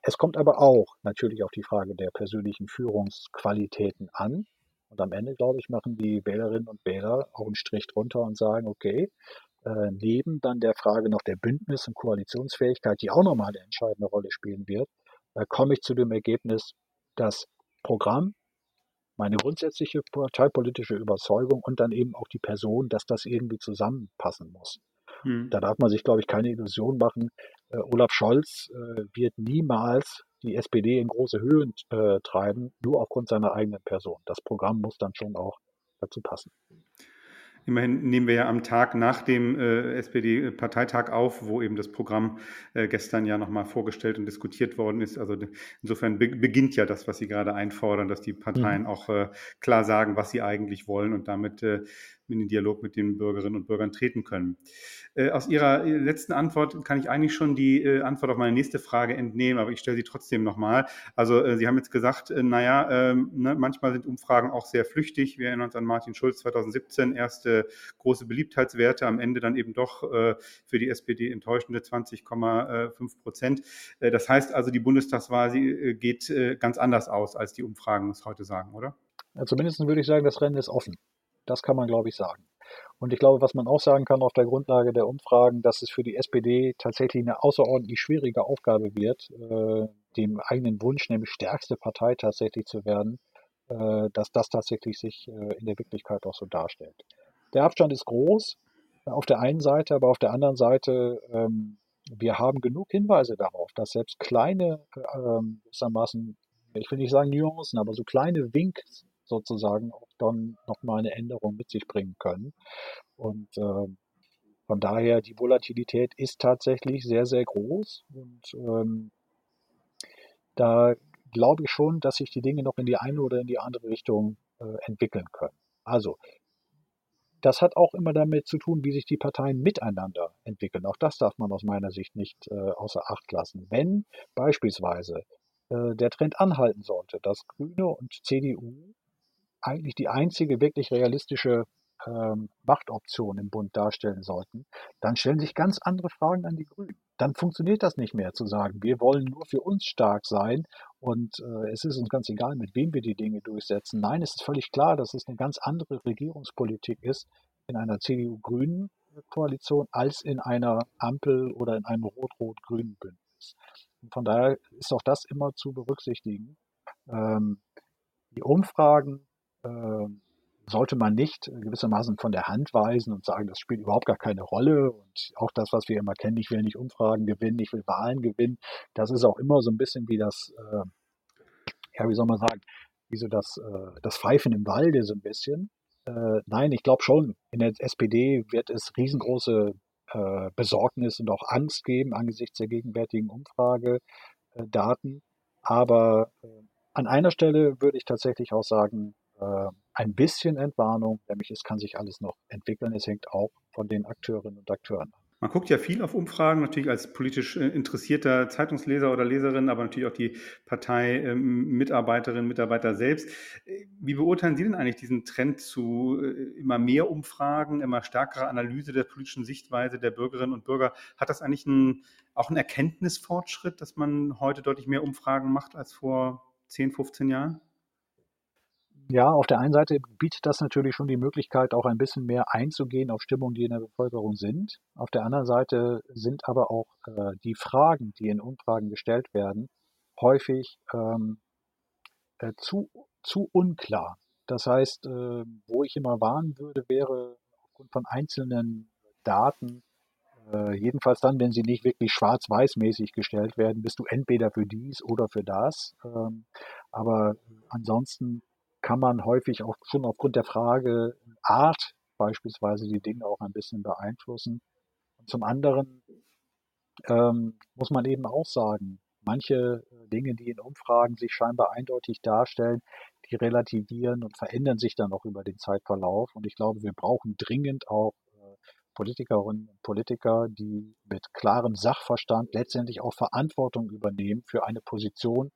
es kommt aber auch natürlich auf die Frage der persönlichen Führungsqualitäten an. Und am Ende, glaube ich, machen die Wählerinnen und Wähler auch einen Strich drunter und sagen, okay, äh, neben dann der Frage noch der Bündnis- und Koalitionsfähigkeit, die auch nochmal eine entscheidende Rolle spielen wird, äh, komme ich zu dem Ergebnis, dass Programm, meine grundsätzliche parteipolitische Überzeugung und dann eben auch die Person, dass das irgendwie zusammenpassen muss. Hm. Da darf man sich, glaube ich, keine Illusion machen. Äh, Olaf Scholz äh, wird niemals die SPD in große Höhen äh, treiben, nur aufgrund seiner eigenen Person. Das Programm muss dann schon auch dazu passen. Immerhin nehmen wir ja am Tag nach dem äh, SPD-Parteitag auf, wo eben das Programm äh, gestern ja nochmal vorgestellt und diskutiert worden ist. Also insofern be beginnt ja das, was Sie gerade einfordern, dass die Parteien mhm. auch äh, klar sagen, was sie eigentlich wollen und damit äh, in den Dialog mit den Bürgerinnen und Bürgern treten können. Äh, aus Ihrer äh, letzten Antwort kann ich eigentlich schon die äh, Antwort auf meine nächste Frage entnehmen, aber ich stelle sie trotzdem nochmal. Also Sie haben jetzt gesagt, naja, ähm, ne, manchmal sind Umfragen auch sehr flüchtig. Wir erinnern uns an Martin Schulz 2017, erste große Beliebtheitswerte, am Ende dann eben doch für die SPD enttäuschende 20,5 Prozent. Das heißt also, die Bundestagswahl geht ganz anders aus, als die Umfragen es heute sagen, oder? Ja, zumindest würde ich sagen, das Rennen ist offen. Das kann man, glaube ich, sagen. Und ich glaube, was man auch sagen kann auf der Grundlage der Umfragen, dass es für die SPD tatsächlich eine außerordentlich schwierige Aufgabe wird, äh, dem eigenen Wunsch, nämlich stärkste Partei tatsächlich zu werden, äh, dass das tatsächlich sich äh, in der Wirklichkeit auch so darstellt. Der Abstand ist groß auf der einen Seite, aber auf der anderen Seite, ähm, wir haben genug Hinweise darauf, dass selbst kleine, äh, ähm, ich will nicht sagen Nuancen, aber so kleine Winks sozusagen auch dann nochmal eine Änderung mit sich bringen können. Und äh, von daher, die Volatilität ist tatsächlich sehr, sehr groß. Und ähm, da glaube ich schon, dass sich die Dinge noch in die eine oder in die andere Richtung äh, entwickeln können. Also, das hat auch immer damit zu tun, wie sich die Parteien miteinander entwickeln. Auch das darf man aus meiner Sicht nicht äh, außer Acht lassen. Wenn beispielsweise äh, der Trend anhalten sollte, dass Grüne und CDU eigentlich die einzige wirklich realistische ähm, Machtoption im Bund darstellen sollten, dann stellen sich ganz andere Fragen an die Grünen. Dann funktioniert das nicht mehr zu sagen, wir wollen nur für uns stark sein und äh, es ist uns ganz egal, mit wem wir die Dinge durchsetzen. Nein, es ist völlig klar, dass es eine ganz andere Regierungspolitik ist in einer CDU-Grünen Koalition als in einer Ampel oder in einem rot-rot-grünen Bündnis. Von daher ist auch das immer zu berücksichtigen. Ähm, die Umfragen sollte man nicht gewissermaßen von der Hand weisen und sagen, das spielt überhaupt gar keine Rolle. Und auch das, was wir immer kennen, ich will nicht Umfragen gewinnen, ich will Wahlen gewinnen, das ist auch immer so ein bisschen wie das, äh, ja, wie soll man sagen, wie so das, äh, das Pfeifen im Walde so ein bisschen. Äh, nein, ich glaube schon, in der SPD wird es riesengroße äh, Besorgnis und auch Angst geben angesichts der gegenwärtigen Umfragedaten. Aber äh, an einer Stelle würde ich tatsächlich auch sagen, äh, ein bisschen Entwarnung, nämlich es kann sich alles noch entwickeln. Es hängt auch von den Akteurinnen und Akteuren ab. Man guckt ja viel auf Umfragen, natürlich als politisch äh, interessierter Zeitungsleser oder Leserin, aber natürlich auch die Partei-Mitarbeiterinnen, ähm, Mitarbeiter selbst. Äh, wie beurteilen Sie denn eigentlich diesen Trend zu immer mehr Umfragen, immer stärkerer Analyse der politischen Sichtweise der Bürgerinnen und Bürger? Hat das eigentlich ein, auch einen Erkenntnisfortschritt, dass man heute deutlich mehr Umfragen macht als vor 10, 15 Jahren? Ja, auf der einen Seite bietet das natürlich schon die Möglichkeit, auch ein bisschen mehr einzugehen auf Stimmungen, die in der Bevölkerung sind. Auf der anderen Seite sind aber auch äh, die Fragen, die in Umfragen gestellt werden, häufig ähm, äh, zu, zu unklar. Das heißt, äh, wo ich immer warnen würde, wäre aufgrund von einzelnen Daten, äh, jedenfalls dann, wenn sie nicht wirklich schwarz-weiß-mäßig gestellt werden, bist du entweder für dies oder für das. Ähm, aber ansonsten kann man häufig auch schon aufgrund der Frage Art beispielsweise die Dinge auch ein bisschen beeinflussen. Und zum anderen ähm, muss man eben auch sagen, manche äh, Dinge, die in Umfragen sich scheinbar eindeutig darstellen, die relativieren und verändern sich dann auch über den Zeitverlauf. Und ich glaube, wir brauchen dringend auch äh, Politikerinnen und Politiker, die mit klarem Sachverstand letztendlich auch Verantwortung übernehmen für eine Position,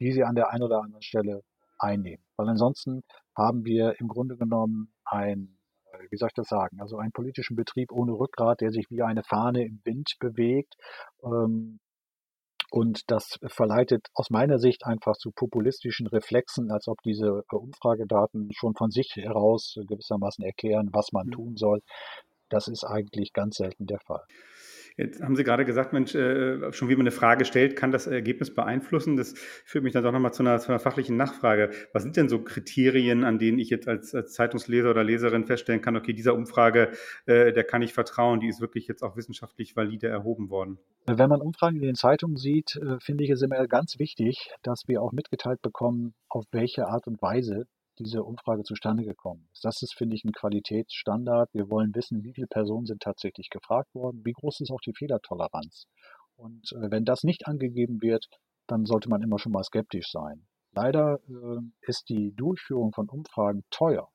die sie an der einen oder anderen Stelle einnehmen. Weil ansonsten haben wir im Grunde genommen ein, äh, wie soll ich das sagen, also einen politischen Betrieb ohne Rückgrat, der sich wie eine Fahne im Wind bewegt. Ähm, und das verleitet aus meiner Sicht einfach zu populistischen Reflexen, als ob diese äh, Umfragedaten schon von sich heraus gewissermaßen erklären, was man mhm. tun soll. Das ist eigentlich ganz selten der Fall. Jetzt haben Sie gerade gesagt, Mensch, äh, schon wie man eine Frage stellt, kann das Ergebnis beeinflussen. Das führt mich dann doch nochmal zu einer, zu einer fachlichen Nachfrage. Was sind denn so Kriterien, an denen ich jetzt als, als Zeitungsleser oder Leserin feststellen kann, okay, dieser Umfrage, äh, der kann ich vertrauen, die ist wirklich jetzt auch wissenschaftlich valide erhoben worden? Wenn man Umfragen in den Zeitungen sieht, äh, finde ich es immer ganz wichtig, dass wir auch mitgeteilt bekommen, auf welche Art und Weise diese Umfrage zustande gekommen ist. Das ist, finde ich, ein Qualitätsstandard. Wir wollen wissen, wie viele Personen sind tatsächlich gefragt worden, wie groß ist auch die Fehlertoleranz. Und äh, wenn das nicht angegeben wird, dann sollte man immer schon mal skeptisch sein. Leider äh, ist die Durchführung von Umfragen teuer.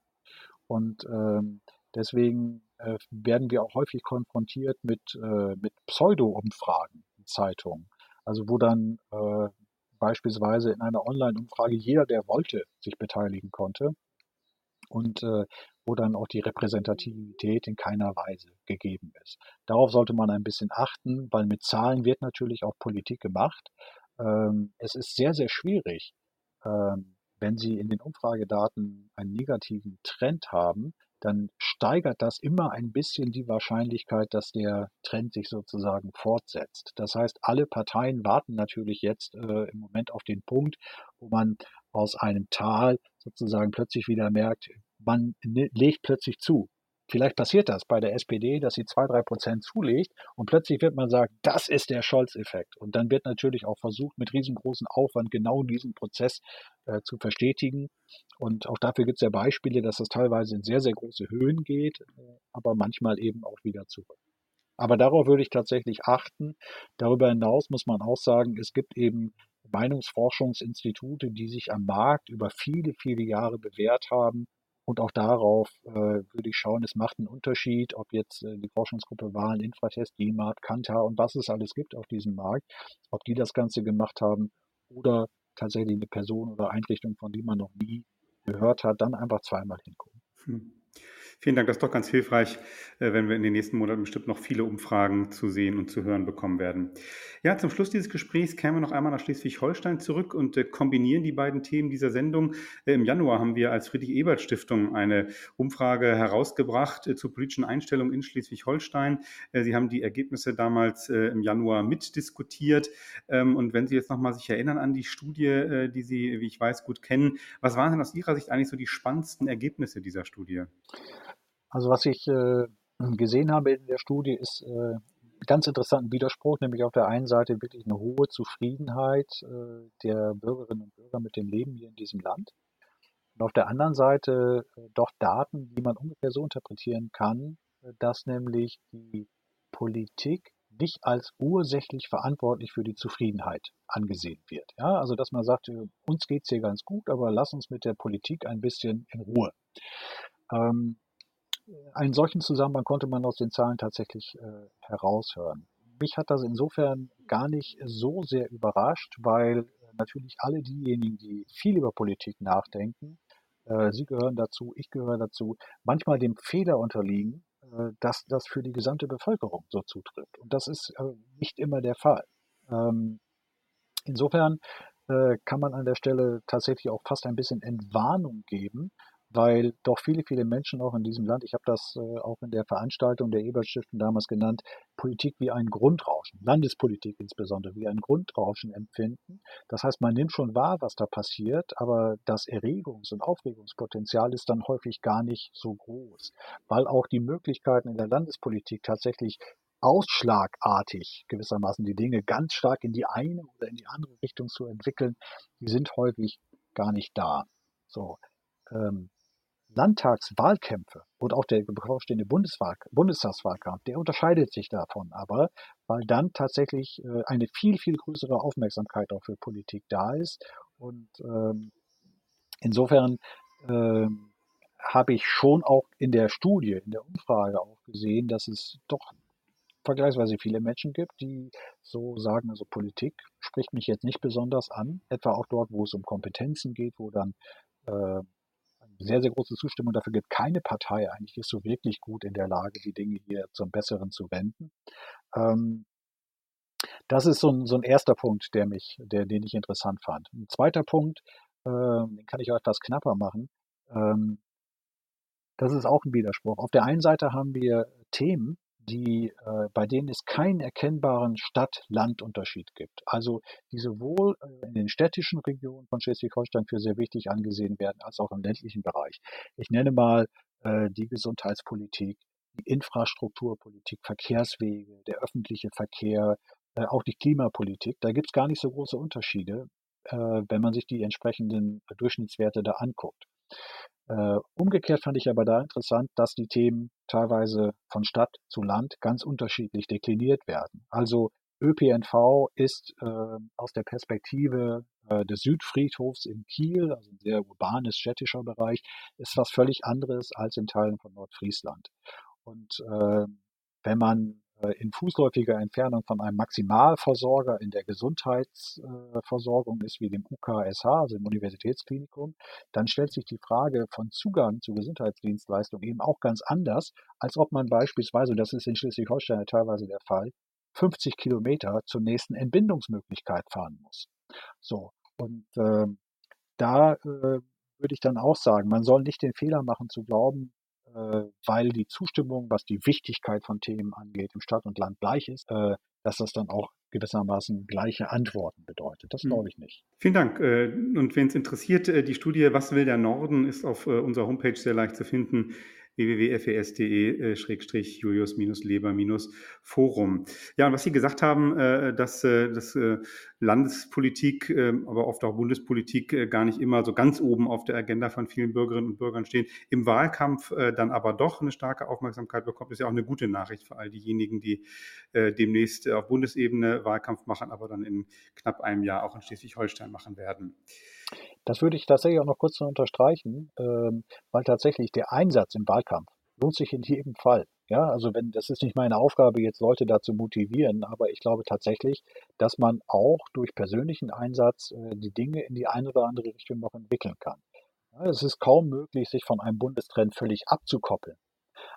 Und ähm, deswegen äh, werden wir auch häufig konfrontiert mit, äh, mit Pseudo-Umfragen in Zeitungen. Also wo dann äh, beispielsweise in einer Online-Umfrage jeder, der wollte, sich beteiligen konnte und äh, wo dann auch die Repräsentativität in keiner Weise gegeben ist. Darauf sollte man ein bisschen achten, weil mit Zahlen wird natürlich auch Politik gemacht. Ähm, es ist sehr, sehr schwierig, ähm, wenn Sie in den Umfragedaten einen negativen Trend haben, dann steigert das immer ein bisschen die Wahrscheinlichkeit, dass der Trend sich sozusagen fortsetzt. Das heißt, alle Parteien warten natürlich jetzt äh, im Moment auf den Punkt, wo man aus einem Tal sozusagen plötzlich wieder merkt, man legt plötzlich zu. Vielleicht passiert das bei der SPD, dass sie zwei, drei Prozent zulegt und plötzlich wird man sagen, das ist der Scholz-Effekt. Und dann wird natürlich auch versucht, mit riesengroßem Aufwand genau diesen Prozess äh, zu verstetigen. Und auch dafür gibt es ja Beispiele, dass das teilweise in sehr, sehr große Höhen geht, äh, aber manchmal eben auch wieder zurück. Aber darauf würde ich tatsächlich achten. Darüber hinaus muss man auch sagen, es gibt eben Meinungsforschungsinstitute, die sich am Markt über viele, viele Jahre bewährt haben und auch darauf äh, würde ich schauen, es macht einen Unterschied, ob jetzt äh, die Forschungsgruppe Wahlen, Infratest, DIMART, Kantar und was es alles gibt auf diesem Markt, ob die das Ganze gemacht haben oder tatsächlich eine Person oder Einrichtung, von die man noch nie gehört hat, dann einfach zweimal hingucken. Hm. Vielen Dank, das ist doch ganz hilfreich, äh, wenn wir in den nächsten Monaten bestimmt noch viele Umfragen zu sehen und zu hören bekommen werden. Ja, zum Schluss dieses Gesprächs kämen wir noch einmal nach Schleswig-Holstein zurück und äh, kombinieren die beiden Themen dieser Sendung. Äh, Im Januar haben wir als Friedrich-Ebert-Stiftung eine Umfrage herausgebracht zur politischen Einstellung in Schleswig-Holstein. Sie haben die Ergebnisse damals im Januar mitdiskutiert. Ähm, und wenn Sie jetzt nochmal sich erinnern an die Studie, die Sie, wie ich weiß, gut kennen, was waren denn aus Ihrer Sicht eigentlich so die spannendsten Ergebnisse dieser Studie? Also was ich äh, gesehen habe in der Studie ist äh, ganz interessanten Widerspruch, nämlich auf der einen Seite wirklich eine hohe Zufriedenheit äh, der Bürgerinnen und Bürger mit dem Leben hier in diesem Land. Und auf der anderen Seite äh, doch Daten, die man ungefähr so interpretieren kann, äh, dass nämlich die Politik nicht als ursächlich verantwortlich für die Zufriedenheit angesehen wird. Ja, also dass man sagt, äh, uns geht es hier ganz gut, aber lass uns mit der Politik ein bisschen in Ruhe. Ähm, einen solchen Zusammenhang konnte man aus den Zahlen tatsächlich äh, heraushören. Mich hat das insofern gar nicht so sehr überrascht, weil natürlich alle diejenigen, die viel über Politik nachdenken, äh, Sie gehören dazu, ich gehöre dazu, manchmal dem Fehler unterliegen, äh, dass das für die gesamte Bevölkerung so zutrifft. Und das ist nicht immer der Fall. Ähm, insofern kann man an der Stelle tatsächlich auch fast ein bisschen Entwarnung geben, weil doch viele, viele Menschen auch in diesem Land, ich habe das äh, auch in der Veranstaltung der Ebert-Stiftung damals genannt, Politik wie ein Grundrauschen, Landespolitik insbesondere wie ein Grundrauschen empfinden. Das heißt, man nimmt schon wahr, was da passiert, aber das Erregungs- und Aufregungspotenzial ist dann häufig gar nicht so groß, weil auch die Möglichkeiten in der Landespolitik tatsächlich ausschlagartig gewissermaßen die Dinge ganz stark in die eine oder in die andere Richtung zu entwickeln, die sind häufig gar nicht da. So, ähm, Landtagswahlkämpfe und auch der bevorstehende Bundestagswahlkampf, der unterscheidet sich davon aber, weil dann tatsächlich äh, eine viel, viel größere Aufmerksamkeit auch für Politik da ist. Und ähm, insofern ähm, habe ich schon auch in der Studie, in der Umfrage auch gesehen, dass es doch vergleichsweise viele Menschen gibt, die so sagen, also Politik spricht mich jetzt nicht besonders an, etwa auch dort, wo es um Kompetenzen geht, wo dann äh, sehr, sehr große Zustimmung dafür gibt. Keine Partei eigentlich ist so wirklich gut in der Lage, die Dinge hier zum Besseren zu wenden. Ähm, das ist so ein, so ein erster Punkt, der mich, der, den ich interessant fand. Ein zweiter Punkt, äh, den kann ich auch etwas knapper machen. Ähm, das ist auch ein Widerspruch. Auf der einen Seite haben wir Themen, die, äh, bei denen es keinen erkennbaren Stadt-Land-Unterschied gibt. Also die sowohl äh, in den städtischen Regionen von Schleswig-Holstein für sehr wichtig angesehen werden, als auch im ländlichen Bereich. Ich nenne mal äh, die Gesundheitspolitik, die Infrastrukturpolitik, Verkehrswege, der öffentliche Verkehr, äh, auch die Klimapolitik. Da gibt es gar nicht so große Unterschiede, äh, wenn man sich die entsprechenden Durchschnittswerte da anguckt. Äh, umgekehrt fand ich aber da interessant, dass die Themen teilweise von Stadt zu Land ganz unterschiedlich dekliniert werden. Also ÖPNV ist äh, aus der Perspektive äh, des Südfriedhofs in Kiel, also ein sehr urbanes städtischer Bereich, ist was völlig anderes als in Teilen von Nordfriesland. Und äh, wenn man in fußläufiger Entfernung von einem Maximalversorger in der Gesundheitsversorgung ist, wie dem UKSH, also dem Universitätsklinikum, dann stellt sich die Frage von Zugang zu Gesundheitsdienstleistungen eben auch ganz anders, als ob man beispielsweise, und das ist in Schleswig-Holstein teilweise der Fall, 50 Kilometer zur nächsten Entbindungsmöglichkeit fahren muss. So, und äh, da äh, würde ich dann auch sagen, man soll nicht den Fehler machen zu glauben, äh, weil die Zustimmung, was die Wichtigkeit von Themen angeht, im Stadt und Land gleich ist, äh, dass das dann auch gewissermaßen gleiche Antworten bedeutet. Das hm. glaube ich nicht. Vielen Dank. Äh, und wenn es interessiert, die Studie Was will der Norden ist auf unserer Homepage sehr leicht zu finden www.fes.de-julius-leber-forum. Ja, und was Sie gesagt haben, äh, dass, äh, dass äh, Landespolitik, aber oft auch Bundespolitik gar nicht immer so ganz oben auf der Agenda von vielen Bürgerinnen und Bürgern stehen, im Wahlkampf dann aber doch eine starke Aufmerksamkeit bekommt, ist ja auch eine gute Nachricht für all diejenigen, die demnächst auf Bundesebene Wahlkampf machen, aber dann in knapp einem Jahr auch in Schleswig-Holstein machen werden. Das würde ich tatsächlich auch noch kurz unterstreichen, ähm, weil tatsächlich der Einsatz im Wahlkampf lohnt sich in jedem Fall. Ja, also wenn, das ist nicht meine Aufgabe, jetzt Leute dazu motivieren, aber ich glaube tatsächlich, dass man auch durch persönlichen Einsatz äh, die Dinge in die eine oder andere Richtung noch entwickeln kann. Ja, es ist kaum möglich, sich von einem Bundestrend völlig abzukoppeln.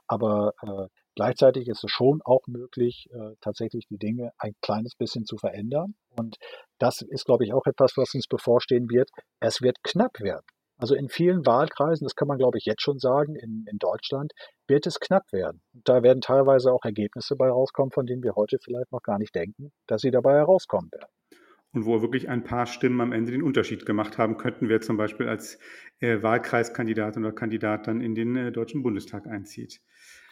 Aber äh, gleichzeitig ist es schon auch möglich, äh, tatsächlich die Dinge ein kleines bisschen zu verändern. Und das ist, glaube ich, auch etwas, was uns bevorstehen wird. Es wird knapp werden. Also in vielen Wahlkreisen, das kann man glaube ich jetzt schon sagen, in, in Deutschland wird es knapp werden. Da werden teilweise auch Ergebnisse bei rauskommen, von denen wir heute vielleicht noch gar nicht denken, dass sie dabei herauskommen werden. Und wo wirklich ein paar Stimmen am Ende den Unterschied gemacht haben könnten, wer zum Beispiel als äh, Wahlkreiskandidat oder Kandidat dann in den äh, Deutschen Bundestag einzieht.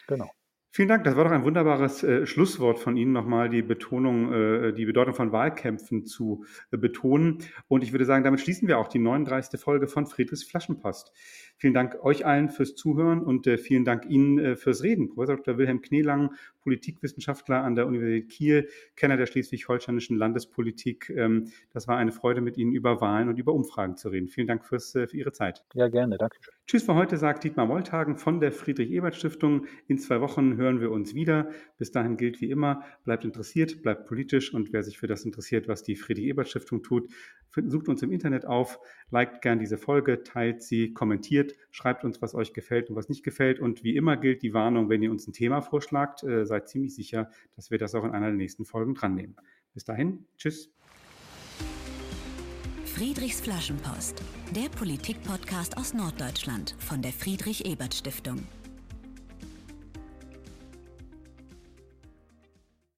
Genau. Vielen Dank. Das war doch ein wunderbares äh, Schlusswort von Ihnen, nochmal die Betonung, äh, die Bedeutung von Wahlkämpfen zu äh, betonen. Und ich würde sagen, damit schließen wir auch die 39. Folge von Friedrichs Flaschenpost. Vielen Dank euch allen fürs Zuhören und äh, vielen Dank Ihnen äh, fürs Reden. Professor Dr. Wilhelm Kneelang, Politikwissenschaftler an der Universität Kiel, Kenner der schleswig-holsteinischen Landespolitik. Ähm, das war eine Freude, mit Ihnen über Wahlen und über Umfragen zu reden. Vielen Dank fürs, äh, für Ihre Zeit. Ja, gerne. Danke. Tschüss für heute, sagt Dietmar Molltagen von der Friedrich-Ebert-Stiftung. In zwei Wochen hören wir uns wieder. Bis dahin gilt wie immer, bleibt interessiert, bleibt politisch und wer sich für das interessiert, was die Friedrich-Ebert-Stiftung tut, sucht uns im Internet auf, liked gern diese Folge, teilt sie, kommentiert, schreibt uns, was euch gefällt und was nicht gefällt. Und wie immer gilt die Warnung, wenn ihr uns ein Thema vorschlagt, äh, seid ziemlich sicher, dass wir das auch in einer der nächsten Folgen dran nehmen. Bis dahin, tschüss. Friedrichs Flaschenpost, der Politik-Podcast aus Norddeutschland von der Friedrich-Ebert-Stiftung.